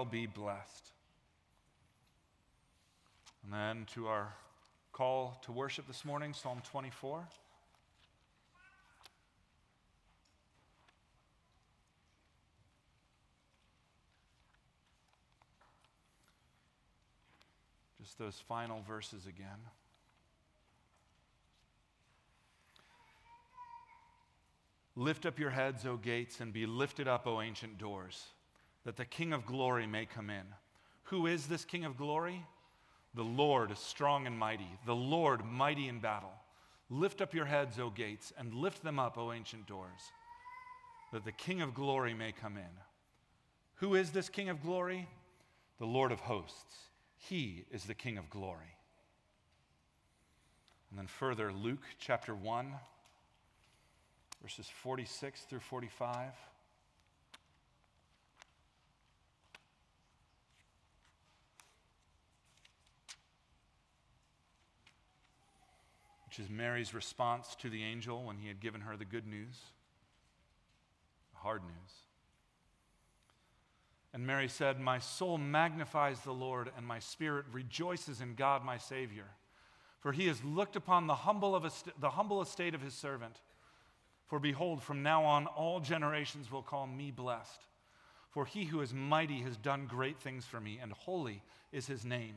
shall be blessed. And then to our call to worship this morning, Psalm 24. Just those final verses again. Lift up your heads, O gates, and be lifted up, O ancient doors, that the King of glory may come in. Who is this King of glory? The Lord, is strong and mighty, the Lord, mighty in battle. Lift up your heads, O gates, and lift them up, O ancient doors, that the King of glory may come in. Who is this King of glory? The Lord of hosts. He is the King of glory. And then further, Luke chapter 1 verses 46 through 45. Which is Mary's response to the angel when he had given her the good news, the hard news. And Mary said, My soul magnifies the Lord, and my spirit rejoices in God my Savior. For he has looked upon the humble, of the humble estate of his servant. For behold, from now on, all generations will call me blessed. For he who is mighty has done great things for me, and holy is his name.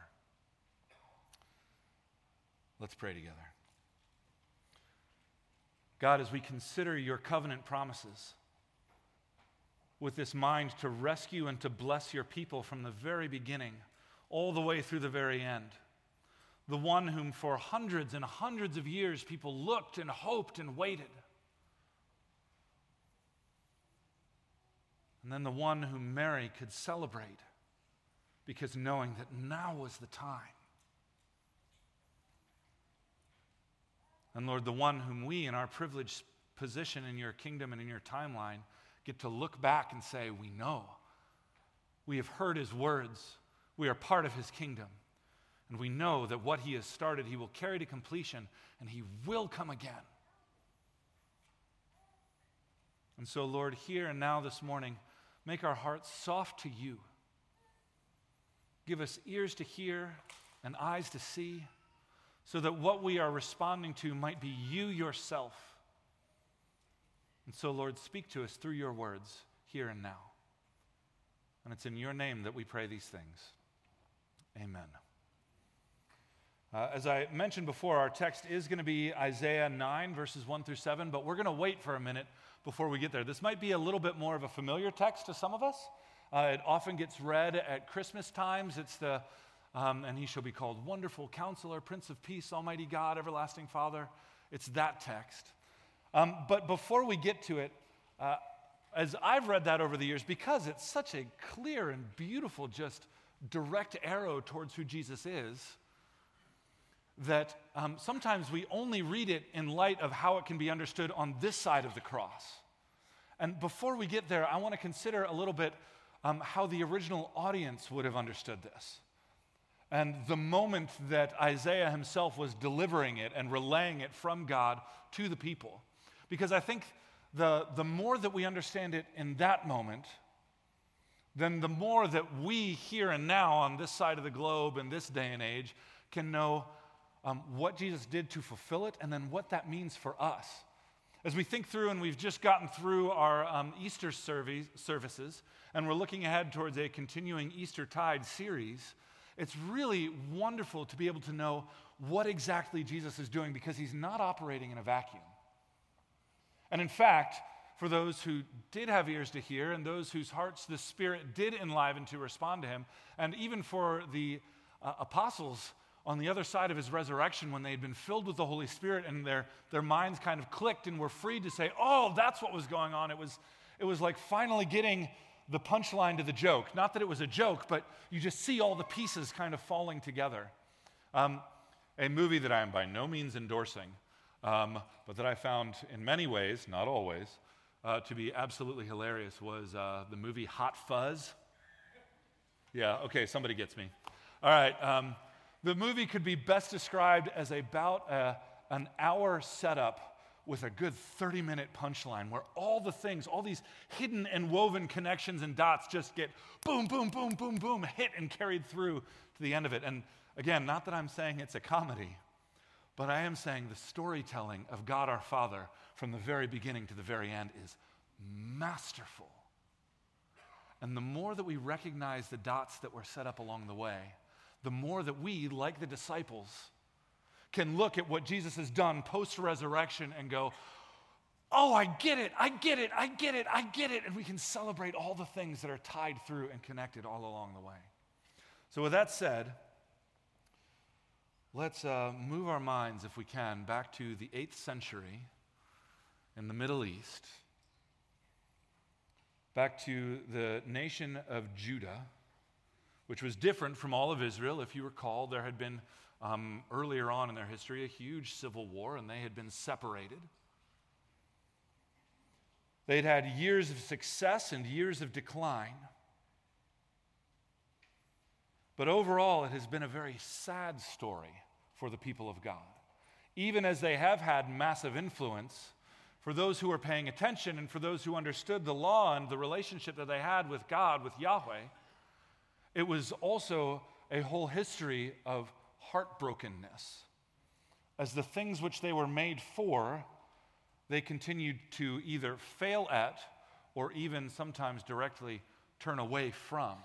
Let's pray together. God, as we consider your covenant promises, with this mind to rescue and to bless your people from the very beginning, all the way through the very end. The one whom for hundreds and hundreds of years people looked and hoped and waited. And then the one whom Mary could celebrate because knowing that now was the time. And Lord, the one whom we, in our privileged position in your kingdom and in your timeline, get to look back and say, We know. We have heard his words. We are part of his kingdom. And we know that what he has started, he will carry to completion, and he will come again. And so, Lord, here and now this morning, Make our hearts soft to you. Give us ears to hear and eyes to see, so that what we are responding to might be you yourself. And so, Lord, speak to us through your words here and now. And it's in your name that we pray these things. Amen. Uh, as I mentioned before, our text is going to be Isaiah 9, verses 1 through 7, but we're going to wait for a minute before we get there. This might be a little bit more of a familiar text to some of us. Uh, it often gets read at Christmas times. It's the, um, and he shall be called Wonderful Counselor, Prince of Peace, Almighty God, Everlasting Father. It's that text. Um, but before we get to it, uh, as I've read that over the years, because it's such a clear and beautiful, just direct arrow towards who Jesus is, that um, sometimes we only read it in light of how it can be understood on this side of the cross. And before we get there, I want to consider a little bit um, how the original audience would have understood this. And the moment that Isaiah himself was delivering it and relaying it from God to the people. Because I think the, the more that we understand it in that moment, then the more that we here and now on this side of the globe in this day and age can know um, what Jesus did to fulfill it, and then what that means for us. As we think through, and we've just gotten through our um, Easter service, services, and we're looking ahead towards a continuing Easter Tide series, it's really wonderful to be able to know what exactly Jesus is doing because he's not operating in a vacuum. And in fact, for those who did have ears to hear and those whose hearts the Spirit did enliven to respond to him, and even for the uh, apostles on the other side of his resurrection when they had been filled with the Holy Spirit and their, their minds kind of clicked and were free to say, oh, that's what was going on. It was, it was like finally getting the punchline to the joke. Not that it was a joke, but you just see all the pieces kind of falling together. Um, a movie that I am by no means endorsing, um, but that I found in many ways, not always, uh, to be absolutely hilarious was uh, the movie Hot Fuzz. Yeah, okay, somebody gets me. All right, um, the movie could be best described as about a, an hour setup with a good 30 minute punchline where all the things, all these hidden and woven connections and dots just get boom, boom, boom, boom, boom, hit and carried through to the end of it. And again, not that I'm saying it's a comedy, but I am saying the storytelling of God our Father from the very beginning to the very end is masterful. And the more that we recognize the dots that were set up along the way, the more that we, like the disciples, can look at what Jesus has done post resurrection and go, Oh, I get it, I get it, I get it, I get it. And we can celebrate all the things that are tied through and connected all along the way. So, with that said, let's uh, move our minds, if we can, back to the 8th century in the Middle East, back to the nation of Judah, which was different from all of Israel. If you recall, there had been um, earlier on in their history a huge civil war, and they had been separated. They'd had years of success and years of decline. But overall, it has been a very sad story for the people of God. Even as they have had massive influence, for those who were paying attention and for those who understood the law and the relationship that they had with God, with Yahweh, it was also a whole history of heartbrokenness. As the things which they were made for, they continued to either fail at or even sometimes directly turn away from.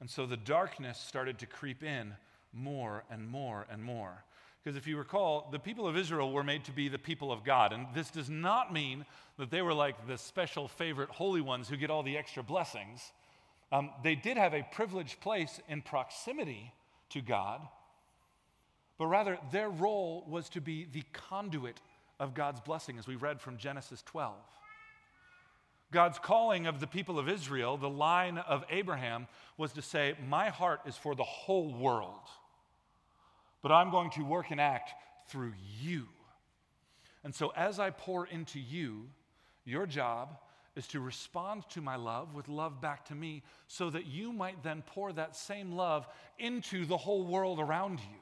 And so the darkness started to creep in more and more and more. Because if you recall, the people of Israel were made to be the people of God. And this does not mean that they were like the special favorite holy ones who get all the extra blessings. Um, they did have a privileged place in proximity to God, but rather their role was to be the conduit of God's blessing, as we read from Genesis 12. God's calling of the people of Israel, the line of Abraham, was to say, My heart is for the whole world, but I'm going to work and act through you. And so, as I pour into you, your job is to respond to my love with love back to me so that you might then pour that same love into the whole world around you.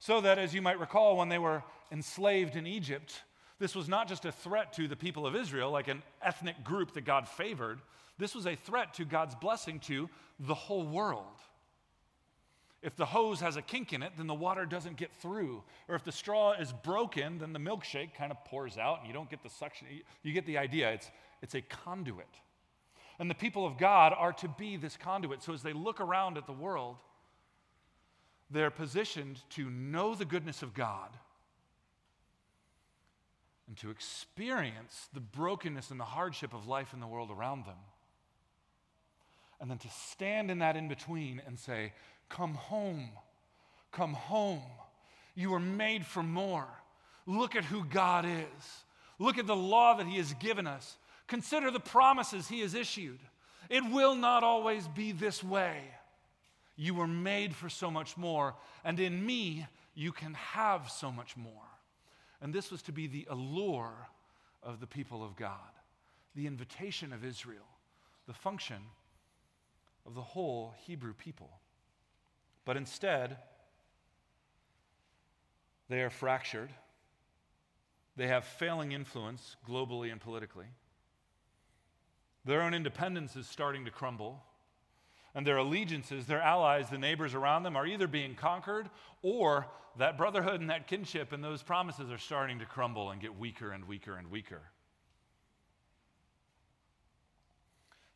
So that, as you might recall, when they were enslaved in Egypt, this was not just a threat to the people of Israel, like an ethnic group that God favored. This was a threat to God's blessing to the whole world. If the hose has a kink in it, then the water doesn't get through. Or if the straw is broken, then the milkshake kind of pours out and you don't get the suction. You get the idea. It's, it's a conduit. And the people of God are to be this conduit. So as they look around at the world, they're positioned to know the goodness of God and to experience the brokenness and the hardship of life in the world around them. And then to stand in that in between and say, Come home. Come home. You were made for more. Look at who God is. Look at the law that He has given us. Consider the promises He has issued. It will not always be this way. You were made for so much more, and in me, you can have so much more. And this was to be the allure of the people of God, the invitation of Israel, the function of the whole Hebrew people. But instead, they are fractured. They have failing influence globally and politically. Their own independence is starting to crumble. And their allegiances, their allies, the neighbors around them are either being conquered or that brotherhood and that kinship and those promises are starting to crumble and get weaker and weaker and weaker.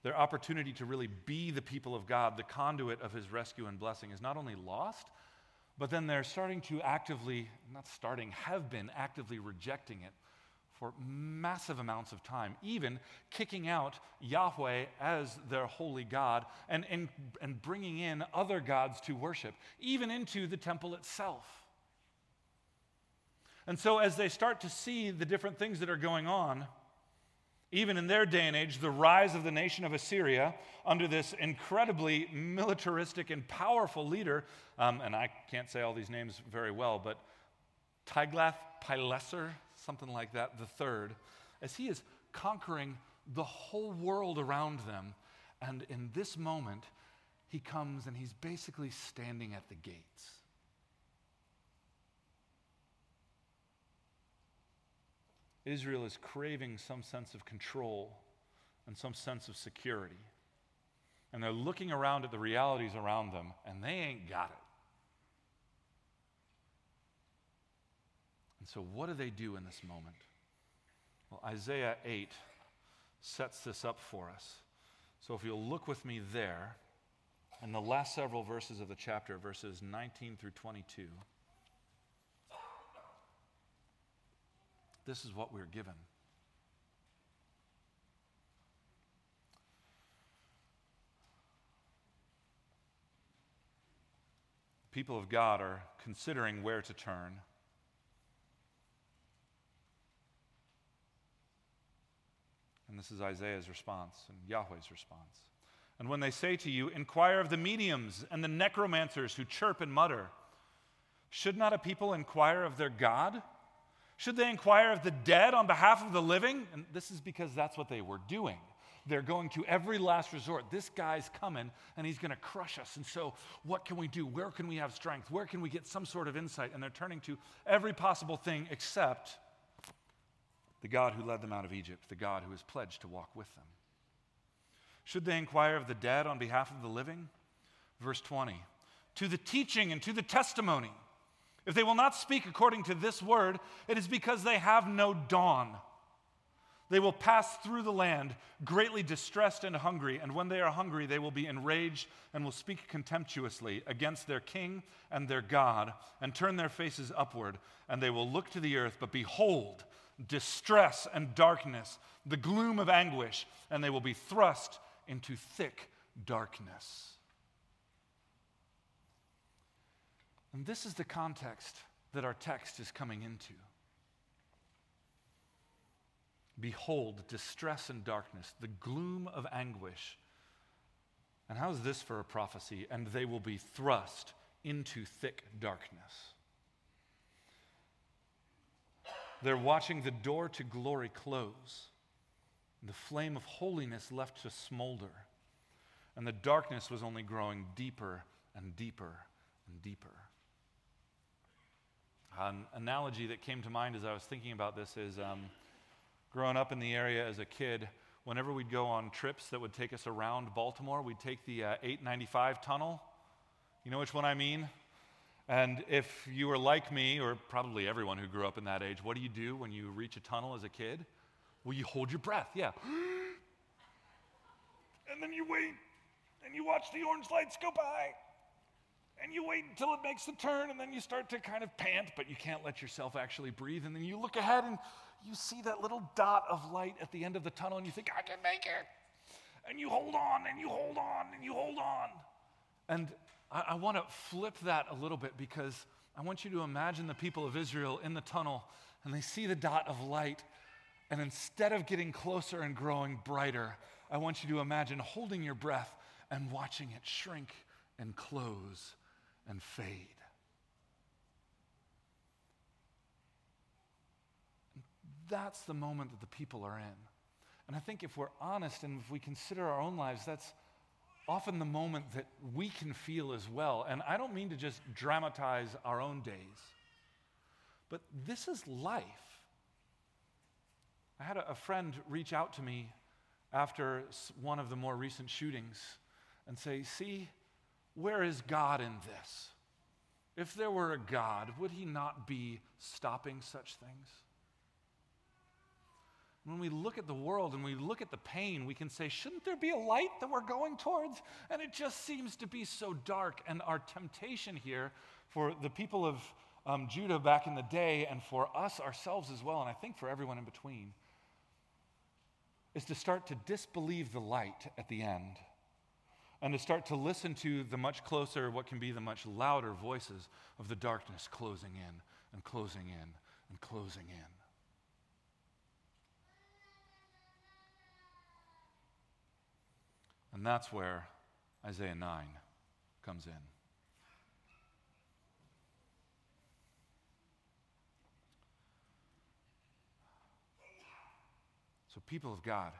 Their opportunity to really be the people of God, the conduit of his rescue and blessing, is not only lost, but then they're starting to actively, not starting, have been actively rejecting it for massive amounts of time, even kicking out Yahweh as their holy God and, and, and bringing in other gods to worship, even into the temple itself. And so, as they start to see the different things that are going on, Even in their day and age, the rise of the nation of Assyria under this incredibly militaristic and powerful leader, um, and I can't say all these names very well, but Tiglath-Pileser, something like that, the third, as he is conquering the whole world around them. And in this moment, he comes and he's basically standing at the gates. Israel is craving some sense of control and some sense of security. And they're looking around at the realities around them, and they ain't got it. And so, what do they do in this moment? Well, Isaiah 8 sets this up for us. So, if you'll look with me there, in the last several verses of the chapter, verses 19 through 22. This is what we're given. People of God are considering where to turn. And this is Isaiah's response and Yahweh's response. And when they say to you, Inquire of the mediums and the necromancers who chirp and mutter, should not a people inquire of their God? Should they inquire of the dead on behalf of the living? And this is because that's what they were doing. They're going to every last resort. This guy's coming and he's going to crush us. And so, what can we do? Where can we have strength? Where can we get some sort of insight? And they're turning to every possible thing except the God who led them out of Egypt, the God who has pledged to walk with them. Should they inquire of the dead on behalf of the living? Verse 20 To the teaching and to the testimony. If they will not speak according to this word, it is because they have no dawn. They will pass through the land, greatly distressed and hungry, and when they are hungry, they will be enraged and will speak contemptuously against their king and their God, and turn their faces upward, and they will look to the earth, but behold, distress and darkness, the gloom of anguish, and they will be thrust into thick darkness. And this is the context that our text is coming into. Behold, distress and darkness, the gloom of anguish. And how is this for a prophecy? And they will be thrust into thick darkness. They're watching the door to glory close, the flame of holiness left to smolder, and the darkness was only growing deeper and deeper and deeper. An analogy that came to mind as I was thinking about this is um, growing up in the area as a kid, whenever we'd go on trips that would take us around Baltimore, we'd take the uh, 895 tunnel. You know which one I mean? And if you were like me, or probably everyone who grew up in that age, what do you do when you reach a tunnel as a kid? Well, you hold your breath, yeah. and then you wait, and you watch the orange lights go by and you wait until it makes the turn, and then you start to kind of pant, but you can't let yourself actually breathe. And then you look ahead and you see that little dot of light at the end of the tunnel, and you think, I can make it. And you hold on, and you hold on, and you hold on. And I, I want to flip that a little bit because I want you to imagine the people of Israel in the tunnel, and they see the dot of light. And instead of getting closer and growing brighter, I want you to imagine holding your breath and watching it shrink and close and fade. That's the moment that the people are in. And I think if we're honest and if we consider our own lives, that's often the moment that we can feel as well. And I don't mean to just dramatize our own days, but this is life. I had a, a friend reach out to me after one of the more recent shootings and say, See, where is God in this? If there were a God, would he not be stopping such things? When we look at the world and we look at the pain, we can say, shouldn't there be a light that we're going towards? And it just seems to be so dark. And our temptation here for the people of um, Judah back in the day and for us ourselves as well, and I think for everyone in between, is to start to disbelieve the light at the end and to start to listen to the much closer, what can be the much louder voices of the darkness closing in and closing in and closing in. And that's where Isaiah 9 comes in. So, people of God,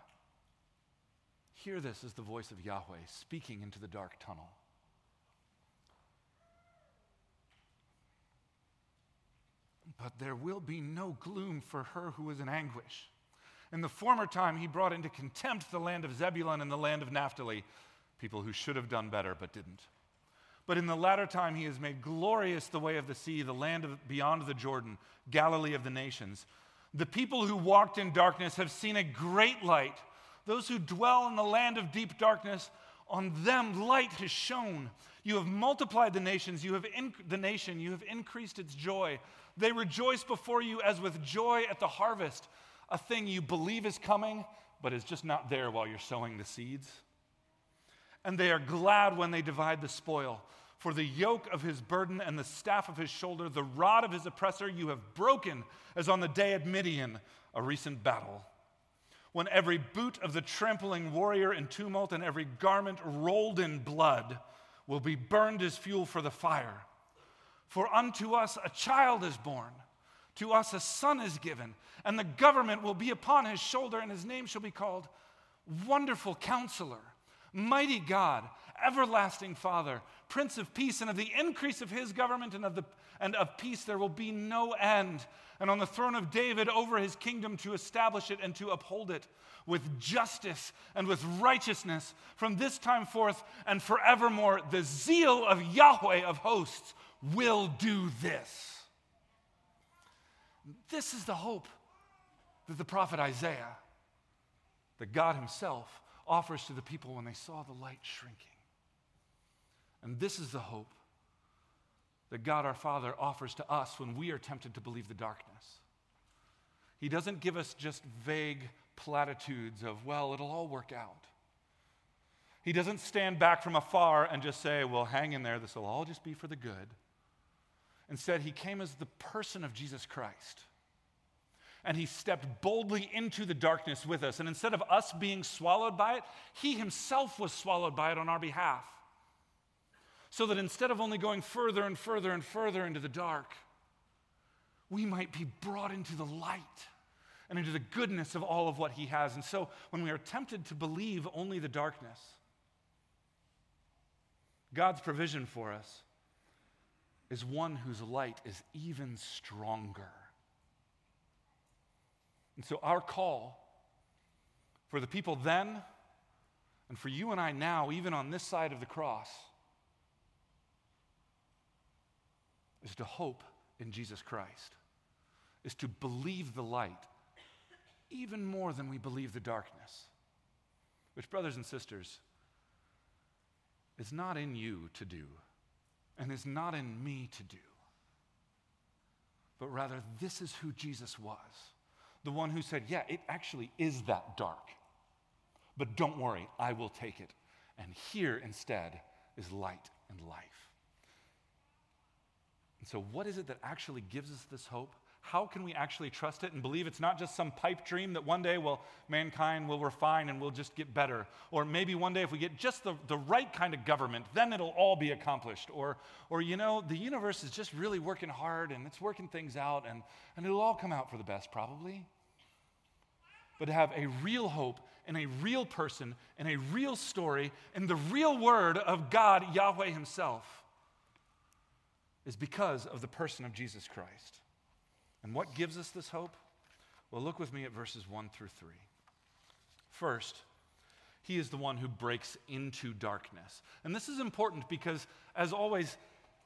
hear this as the voice of Yahweh speaking into the dark tunnel. But there will be no gloom for her who is in anguish. In the former time, he brought into contempt the land of Zebulun and the land of Naphtali, people who should have done better but didn't. But in the latter time, he has made glorious the way of the sea, the land of, beyond the Jordan, Galilee of the nations. The people who walked in darkness have seen a great light. Those who dwell in the land of deep darkness, on them light has shone. You have multiplied the nations, you have in, the nation, you have increased its joy. They rejoice before you as with joy at the harvest, a thing you believe is coming, but is just not there while you're sowing the seeds. And they are glad when they divide the spoil. For the yoke of his burden and the staff of his shoulder, the rod of his oppressor, you have broken, as on the day at Midian, a recent battle. When every boot of the trampling warrior in tumult and every garment rolled in blood will be burned as fuel for the fire. For unto us a child is born, to us a son is given, and the government will be upon his shoulder, and his name shall be called Wonderful Counselor, Mighty God, Everlasting Father, Prince of Peace, and of the increase of his government and of, the, and of peace there will be no end. And on the throne of David over his kingdom to establish it and to uphold it with justice and with righteousness from this time forth and forevermore. The zeal of Yahweh of hosts will do this. This is the hope that the prophet Isaiah, that God Himself, offers to the people when they saw the light shrinking. And this is the hope that God our Father offers to us when we are tempted to believe the darkness. He doesn't give us just vague platitudes of, well, it'll all work out. He doesn't stand back from afar and just say, well, hang in there, this will all just be for the good. Instead, he came as the person of Jesus Christ. And he stepped boldly into the darkness with us. And instead of us being swallowed by it, he himself was swallowed by it on our behalf. So that instead of only going further and further and further into the dark, we might be brought into the light and into the goodness of all of what he has. And so when we are tempted to believe only the darkness, God's provision for us is one whose light is even stronger. And so, our call for the people then and for you and I now, even on this side of the cross, is to hope in Jesus Christ, is to believe the light even more than we believe the darkness. Which, brothers and sisters, is not in you to do and is not in me to do. But rather, this is who Jesus was the one who said, Yeah, it actually is that dark. But don't worry, I will take it. And here instead is light and life. And so, what is it that actually gives us this hope? how can we actually trust it and believe it's not just some pipe dream that one day, well, mankind will refine and we'll just get better? Or maybe one day, if we get just the, the right kind of government, then it'll all be accomplished. Or, or, you know, the universe is just really working hard and it's working things out and, and it'll all come out for the best, probably. But to have a real hope and a real person, and a real story, and the real word of God, Yahweh Himself, is because of the person of Jesus Christ. And what gives us this hope? Well, look with me at verses 1 through 3. First, he is the one who breaks into darkness. And this is important because, as always,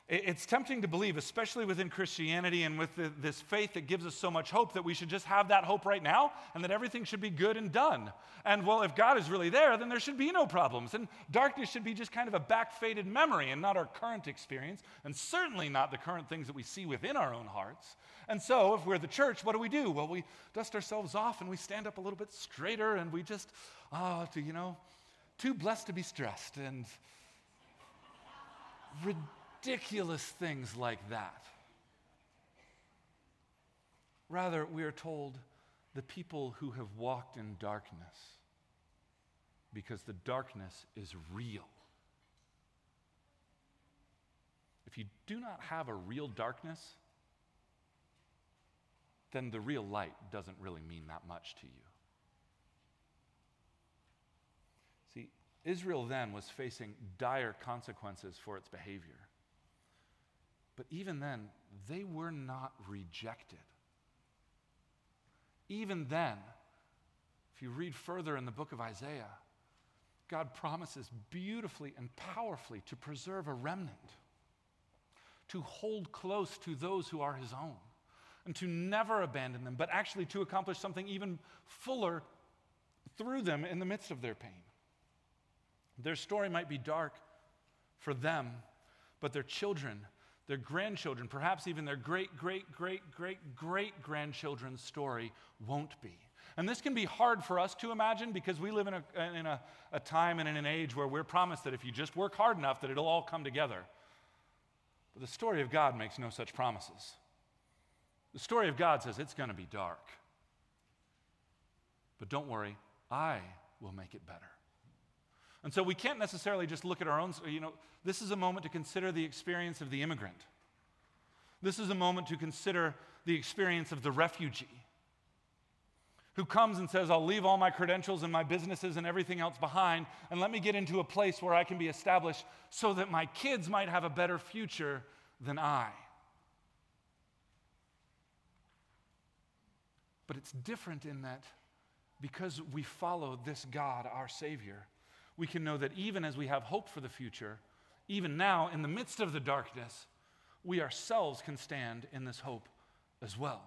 it's tempting to believe, especially within Christianity and with the, this faith that gives us so much hope, that we should just have that hope right now and that everything should be good and done. And well, if God is really there, then there should be no problems. And darkness should be just kind of a backfaded memory and not our current experience, and certainly not the current things that we see within our own hearts. And so, if we're the church, what do we do? Well, we dust ourselves off and we stand up a little bit straighter and we just, ah, oh, you know, too blessed to be stressed and ridiculous things like that. Rather, we are told the people who have walked in darkness, because the darkness is real. If you do not have a real darkness, then the real light doesn't really mean that much to you. See, Israel then was facing dire consequences for its behavior. But even then, they were not rejected. Even then, if you read further in the book of Isaiah, God promises beautifully and powerfully to preserve a remnant, to hold close to those who are his own, and to never abandon them, but actually to accomplish something even fuller through them in the midst of their pain. Their story might be dark for them, but their children, their grandchildren, perhaps even their great, great, great, great, great grandchildren's story won't be. And this can be hard for us to imagine because we live in, a, in a, a time and in an age where we're promised that if you just work hard enough, that it'll all come together. But the story of God makes no such promises. The story of God says it's going to be dark. But don't worry, I will make it better. And so we can't necessarily just look at our own, you know, this is a moment to consider the experience of the immigrant. This is a moment to consider the experience of the refugee who comes and says, I'll leave all my credentials and my businesses and everything else behind, and let me get into a place where I can be established so that my kids might have a better future than I. But it's different in that because we follow this God, our Savior, we can know that even as we have hope for the future, even now, in the midst of the darkness, we ourselves can stand in this hope as well.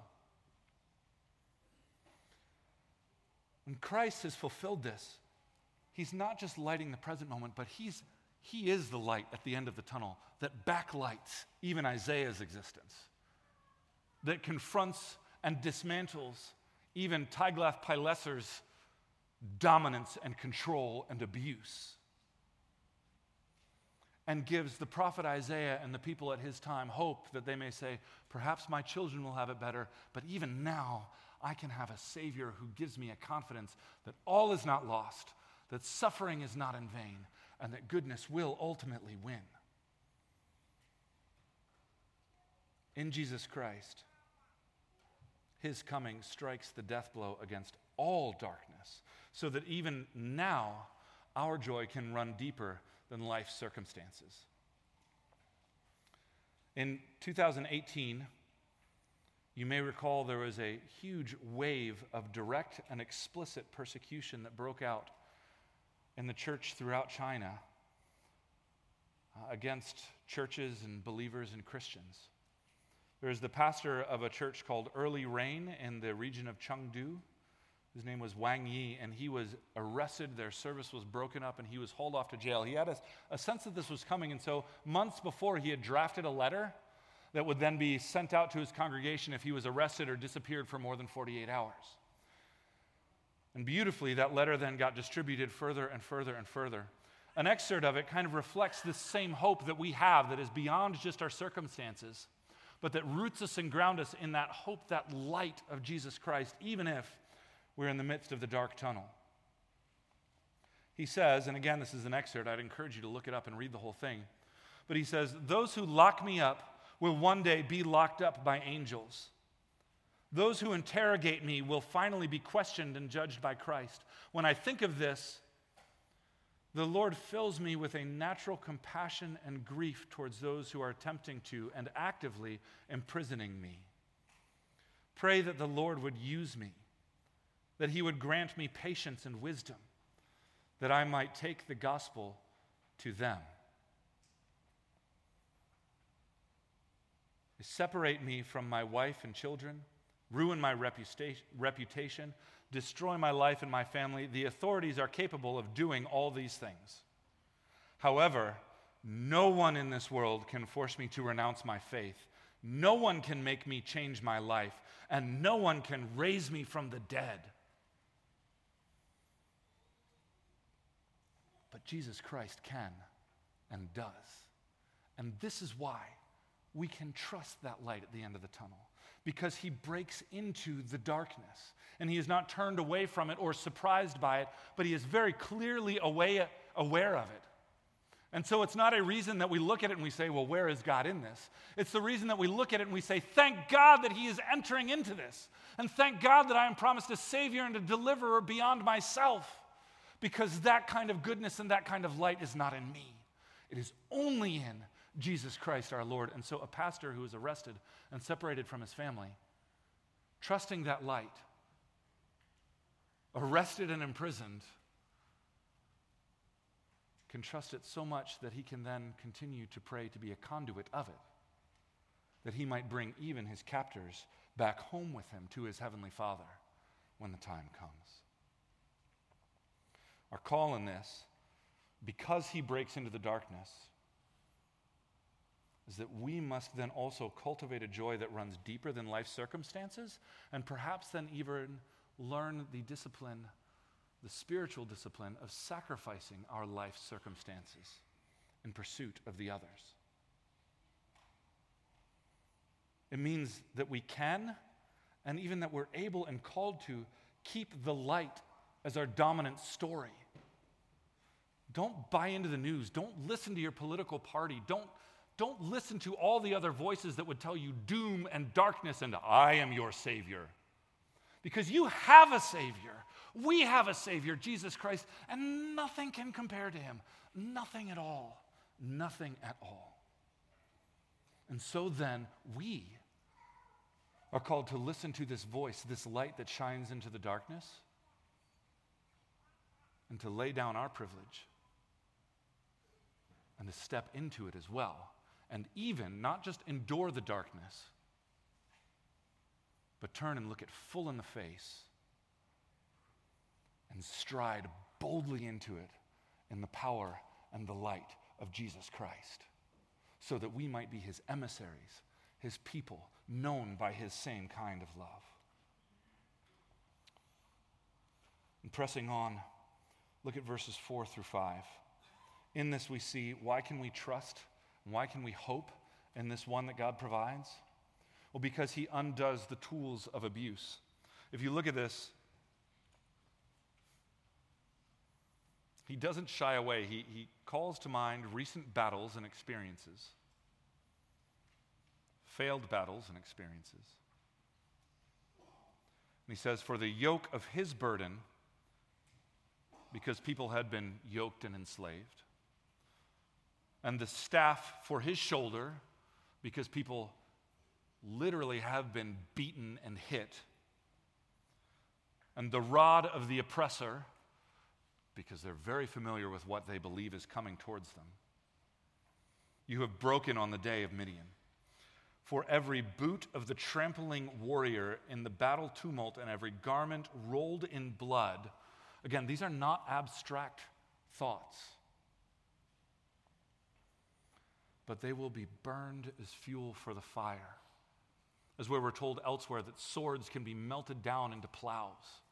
When Christ has fulfilled this, He's not just lighting the present moment, but He's, He is the light at the end of the tunnel that backlights even Isaiah's existence, that confronts and dismantles even Tiglath-Pileser's dominance and control and abuse, and gives the prophet Isaiah and the people at his time hope that they may say, Perhaps my children will have it better, but even now I can have a Savior who gives me a confidence that all is not lost, that suffering is not in vain, and that goodness will ultimately win. In Jesus Christ, his coming strikes the death blow against all darkness, so that even now our joy can run deeper than life's circumstances. In 2018, you may recall there was a huge wave of direct and explicit persecution that broke out in the church throughout China uh, against churches and believers and Christians. There was the pastor of a church called Early Rain in the region of Chengdu. His name was Wang Yi, and he was arrested. Their service was broken up, and he was hauled off to jail. He had a, a sense that this was coming, and so months before, he had drafted a letter that would then be sent out to his congregation if he was arrested or disappeared for more than 48 hours. And beautifully, that letter then got distributed further and further and further. An excerpt of it kind of reflects this same hope that we have that is beyond just our circumstances, but that roots us and grounds us in that hope, that light of Jesus Christ, even if we're in the midst of the dark tunnel. He says, and again, this is an excerpt, I'd encourage you to look it up and read the whole thing. But he says, Those who lock me up will one day be locked up by angels. Those who interrogate me will finally be questioned and judged by Christ. When I think of this, the Lord fills me with a natural compassion and grief towards those who are attempting to and actively imprisoning me. Pray that the Lord would use me, that He would grant me patience and wisdom, that I might take the gospel to them. separate me from my wife and children, ruin my reputation, destroy my life and my family. The authorities are capable of doing all these things. However, no one in this world can force me to renounce my faith. No one can make me change my life, and no one can raise me from the dead. But Jesus Christ can and does. And this is why we can trust that light at the end of the tunnel because he breaks into the darkness and he is not turned away from it or surprised by it, but he is very clearly aware of it. And so it's not a reason that we look at it and we say, well, where is God in this? It's the reason that we look at it and we say, thank God that He is entering into this. And thank God that I am promised a Savior and a deliverer beyond myself. Because that kind of goodness and that kind of light is not in me, it is only in Jesus Christ our Lord. And so a pastor who is arrested and separated from his family, trusting that light, arrested and imprisoned, can trust it so much that he can then continue to pray to be a conduit of it, that he might bring even his captors back home with him to his heavenly Father when the time comes. Our call in this, because he breaks into the darkness, is that we must then also cultivate a joy that runs deeper than life circumstances, and perhaps then even learn the discipline, the spiritual discipline of sacrificing our life circumstances in pursuit of the others. It means that we can, and even that we're able and called to, keep the light as our dominant story. Don't buy into the news. Don't listen to your political party. Don't don't listen to all the other voices that would tell you doom and darkness and I am your Savior. Because you have a Savior. We have a Savior, Jesus Christ, and nothing can compare to Him. Nothing at all. Nothing at all. And so then, we are called to listen to this voice, this light that shines into the darkness, and to lay down our privilege and to step into it as well and even not just endure the darkness, but turn and look it full in the face and stride boldly into it in the power and the light of Jesus Christ, so that we might be his emissaries, his people, known by his same kind of love. And pressing on, look at verses 4 through 5. In this, we see why can we trust why can we hope in this one that God provides? Well, because he undoes the tools of abuse. If you look at this, he doesn't shy away. He, he calls to mind recent battles and experiences, failed battles and experiences. And he says, For the yoke of his burden, because people had been yoked and enslaved, and the staff for his shoulder because people literally have been beaten and hit, and the rod of the oppressor because they're very familiar with what they believe is coming towards them. You have broken on the day of Midian. For every boot of the trampling warrior in the battle tumult and every garment rolled in blood. Again, these are not abstract thoughts but they will be burned as fuel for the fire. As where we're told elsewhere that swords can be melted down into plows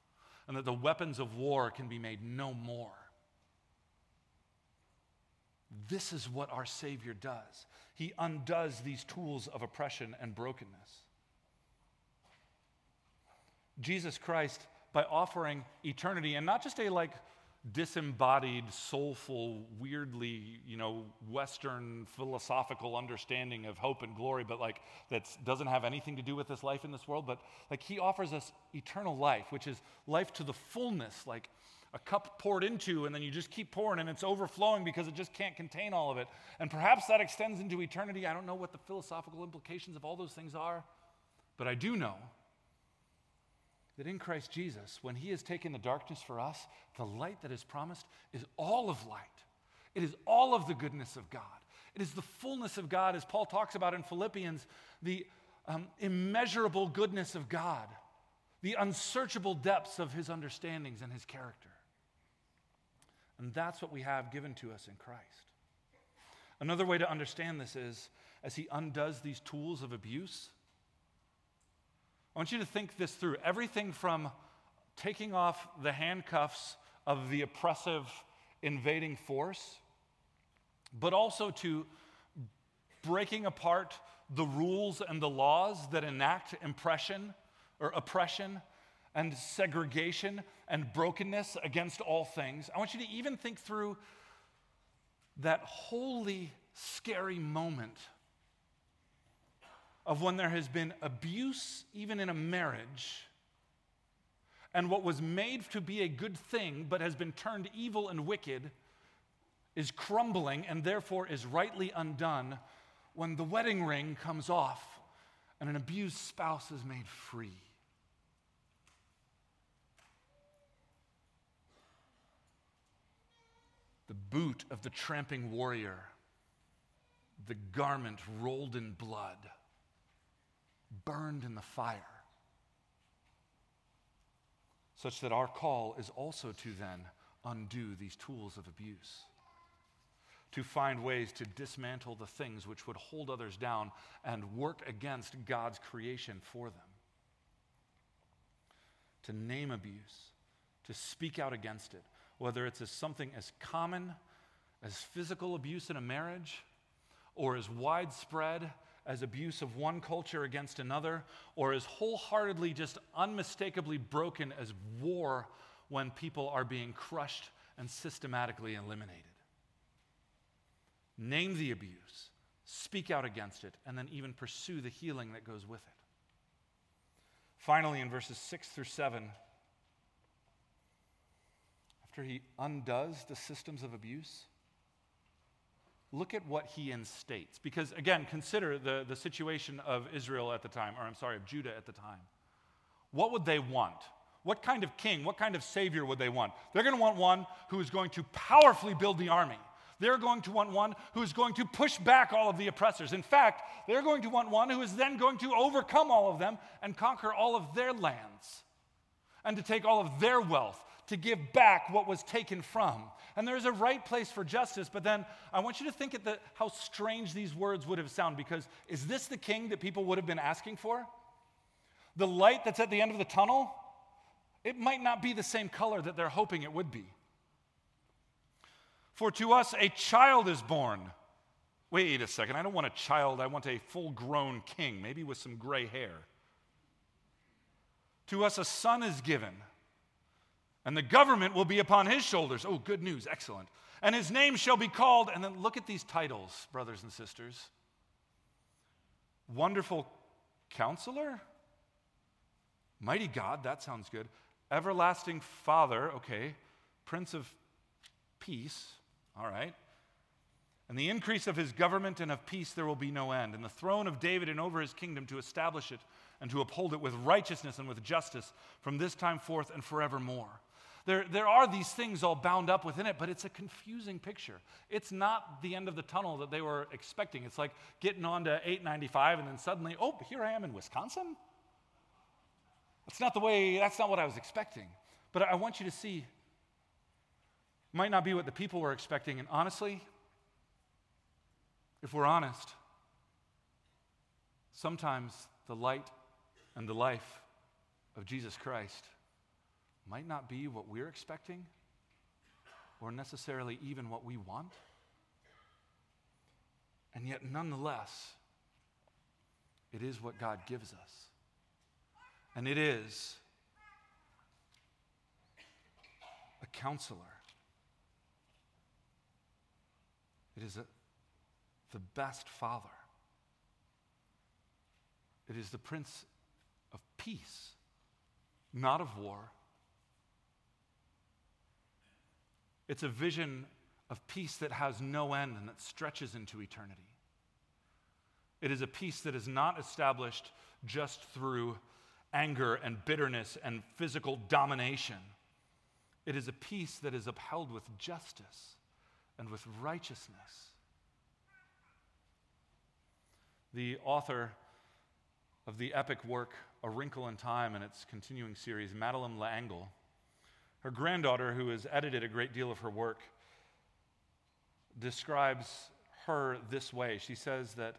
and that the weapons of war can be made no more. This is what our Savior does. He undoes these tools of oppression and brokenness. Jesus Christ, by offering eternity, and not just a like disembodied, soulful, weirdly, you know, Western philosophical understanding of hope and glory, but like that doesn't have anything to do with this life in this world. But like he offers us eternal life, which is life to the fullness, like a cup poured into, and then you just keep pouring, and it's overflowing because it just can't contain all of it. And perhaps that extends into eternity. I don't know what the philosophical implications of all those things are, but I do know that in Christ Jesus, when He has taken the darkness for us, the light that is promised is all of light. It is all of the goodness of God. It is the fullness of God, as Paul talks about in Philippians, the um, immeasurable goodness of God, the unsearchable depths of His understandings and His character. And that's what we have given to us in Christ. Another way to understand this is as He undoes these tools of abuse I want you to think this through. Everything from taking off the handcuffs of the oppressive invading force, but also to breaking apart the rules and the laws that enact impression or oppression and segregation and brokenness against all things. I want you to even think through that holy, scary moment of when there has been abuse, even in a marriage, and what was made to be a good thing but has been turned evil and wicked is crumbling and therefore is rightly undone when the wedding ring comes off and an abused spouse is made free. The boot of the tramping warrior, the garment rolled in blood, burned in the fire, such that our call is also to then undo these tools of abuse to find ways to dismantle the things which would hold others down and work against God's creation for them. To name abuse, to speak out against it, whether it's as something as common as physical abuse in a marriage or as widespread as abuse of one culture against another, or as wholeheartedly, just unmistakably broken as war when people are being crushed and systematically eliminated name the abuse, speak out against it, and then even pursue the healing that goes with it. Finally, in verses 6 through 7, after he undoes the systems of abuse, look at what he instates. Because, again, consider the, the situation of Israel at the time, or I'm sorry, of Judah at the time. What would they want? What kind of king, what kind of savior would they want? They're going to want one who is going to powerfully build the army. They're going to want one who is going to push back all of the oppressors. In fact, they're going to want one who is then going to overcome all of them and conquer all of their lands and to take all of their wealth, to give back what was taken from. And there's a right place for justice, but then I want you to think at the, how strange these words would have sounded because is this the king that people would have been asking for? The light that's at the end of the tunnel, it might not be the same color that they're hoping it would be. For to us a child is born. Wait a second, I don't want a child, I want a full grown king, maybe with some gray hair. To us a son is given, and the government will be upon his shoulders. Oh, good news, excellent. And his name shall be called, and then look at these titles, brothers and sisters Wonderful Counselor? Mighty God, that sounds good. Everlasting Father, okay. Prince of Peace, all right. And the increase of his government and of peace there will be no end. And the throne of David and over his kingdom to establish it and to uphold it with righteousness and with justice from this time forth and forevermore. There, there are these things all bound up within it, but it's a confusing picture. It's not the end of the tunnel that they were expecting. It's like getting on to 895 and then suddenly, oh, here I am in Wisconsin. That's not the way, that's not what I was expecting. But I want you to see might not be what the people were expecting. And honestly, if we're honest, sometimes the light and the life of Jesus Christ might not be what we're expecting or necessarily even what we want. And yet, nonetheless, it is what God gives us. And it is a counselor It is a, the best father. It is the prince of peace, not of war. It's a vision of peace that has no end and that stretches into eternity. It is a peace that is not established just through anger and bitterness and physical domination. It is a peace that is upheld with justice and with righteousness. The author of the epic work A Wrinkle in Time and its continuing series, Madeleine L'Engle, her granddaughter, who has edited a great deal of her work, describes her this way. She says that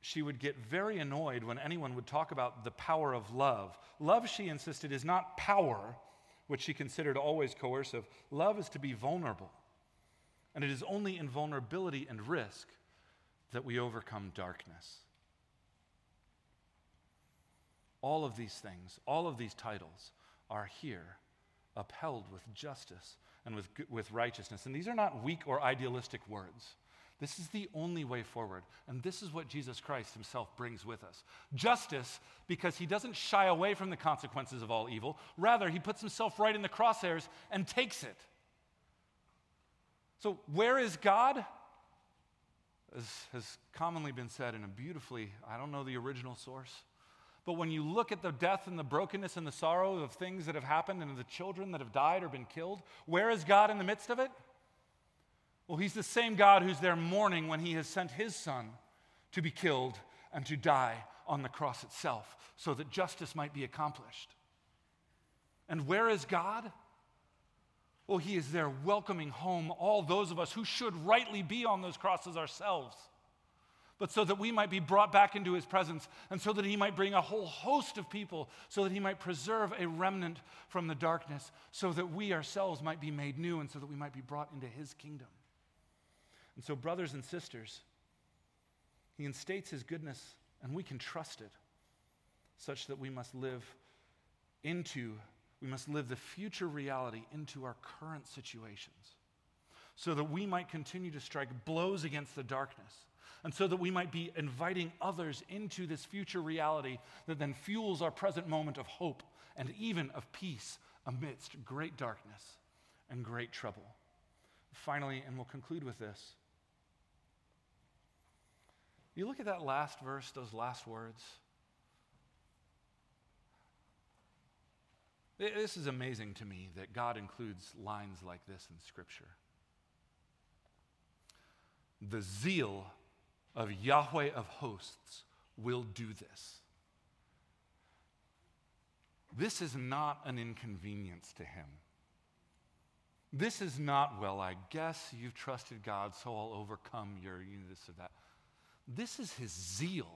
she would get very annoyed when anyone would talk about the power of love. Love, she insisted, is not power, which she considered always coercive. Love is to be vulnerable. And it is only in vulnerability and risk that we overcome darkness. All of these things, all of these titles are here upheld with justice and with, with righteousness. And these are not weak or idealistic words. This is the only way forward. And this is what Jesus Christ himself brings with us justice, because he doesn't shy away from the consequences of all evil. Rather, he puts himself right in the crosshairs and takes it. So, where is God? As has commonly been said in a beautifully, I don't know the original source, but when you look at the death and the brokenness and the sorrow of things that have happened and the children that have died or been killed, where is God in the midst of it? Well, He's the same God who's there mourning when He has sent His Son to be killed and to die on the cross itself so that justice might be accomplished. And where is God? Well, He is there welcoming home all those of us who should rightly be on those crosses ourselves, but so that we might be brought back into His presence and so that He might bring a whole host of people, so that He might preserve a remnant from the darkness, so that we ourselves might be made new and so that we might be brought into His kingdom. And so, brothers and sisters, he instates his goodness, and we can trust it, such that we must live into, we must live the future reality into our current situations, so that we might continue to strike blows against the darkness, and so that we might be inviting others into this future reality that then fuels our present moment of hope and even of peace amidst great darkness and great trouble. Finally, and we'll conclude with this. You look at that last verse, those last words. This is amazing to me that God includes lines like this in Scripture. The zeal of Yahweh of hosts will do this. This is not an inconvenience to him. This is not, well, I guess you've trusted God, so I'll overcome your this or that. This is his zeal.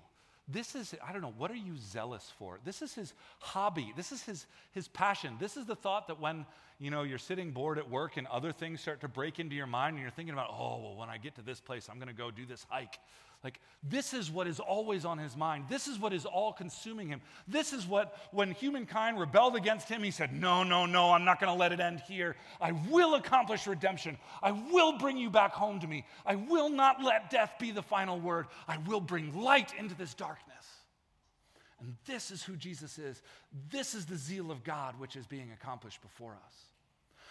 This is, I don't know, what are you zealous for? This is his hobby. This is his, his passion. This is the thought that when, you know, you're sitting bored at work and other things start to break into your mind and you're thinking about, oh, well, when I get to this place, I'm going to go do this hike. Like, this is what is always on his mind. This is what is all consuming him. This is what, when humankind rebelled against him, he said, No, no, no, I'm not going to let it end here. I will accomplish redemption. I will bring you back home to me. I will not let death be the final word. I will bring light into this darkness. And this is who Jesus is. This is the zeal of God which is being accomplished before us.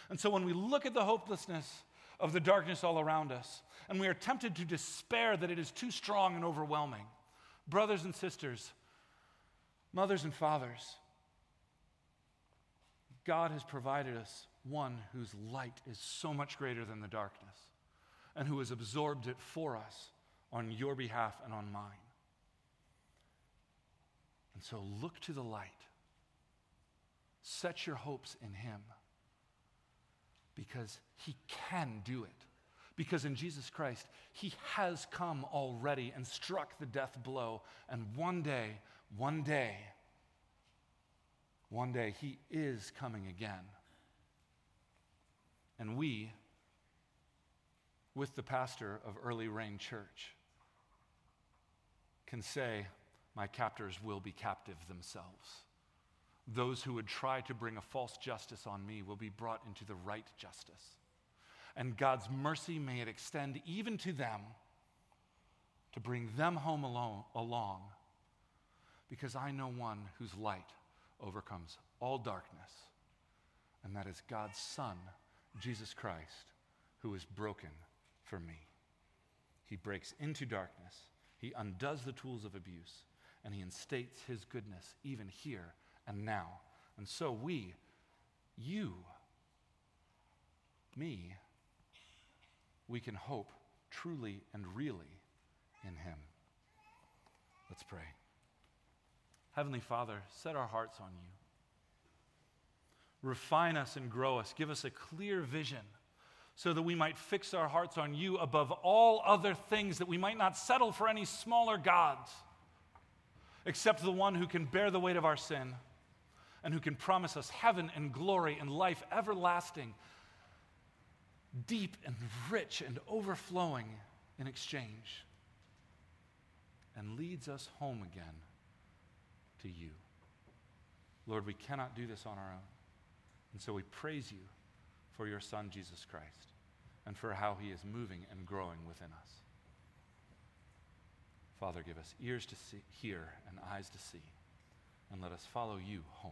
And so when we look at the hopelessness of the darkness all around us, and we are tempted to despair that it is too strong and overwhelming. Brothers and sisters, mothers and fathers, God has provided us one whose light is so much greater than the darkness and who has absorbed it for us on your behalf and on mine. And so look to the light. Set your hopes in Him because He can do it. Because in Jesus Christ, He has come already and struck the death blow. And one day, one day, one day, He is coming again. And we, with the pastor of Early Rain Church, can say, My captors will be captive themselves. Those who would try to bring a false justice on me will be brought into the right justice and God's mercy may it extend even to them to bring them home alone, along because I know one whose light overcomes all darkness, and that is God's Son, Jesus Christ, who is broken for me. He breaks into darkness, he undoes the tools of abuse, and he instates his goodness even here and now. And so we, you, me, we can hope truly and really in Him. Let's pray. Heavenly Father, set our hearts on you. Refine us and grow us. Give us a clear vision so that we might fix our hearts on you above all other things, that we might not settle for any smaller gods except the one who can bear the weight of our sin and who can promise us heaven and glory and life everlasting deep and rich and overflowing in exchange, and leads us home again to you. Lord, we cannot do this on our own. And so we praise you for your Son, Jesus Christ, and for how he is moving and growing within us. Father, give us ears to see, hear and eyes to see, and let us follow you home.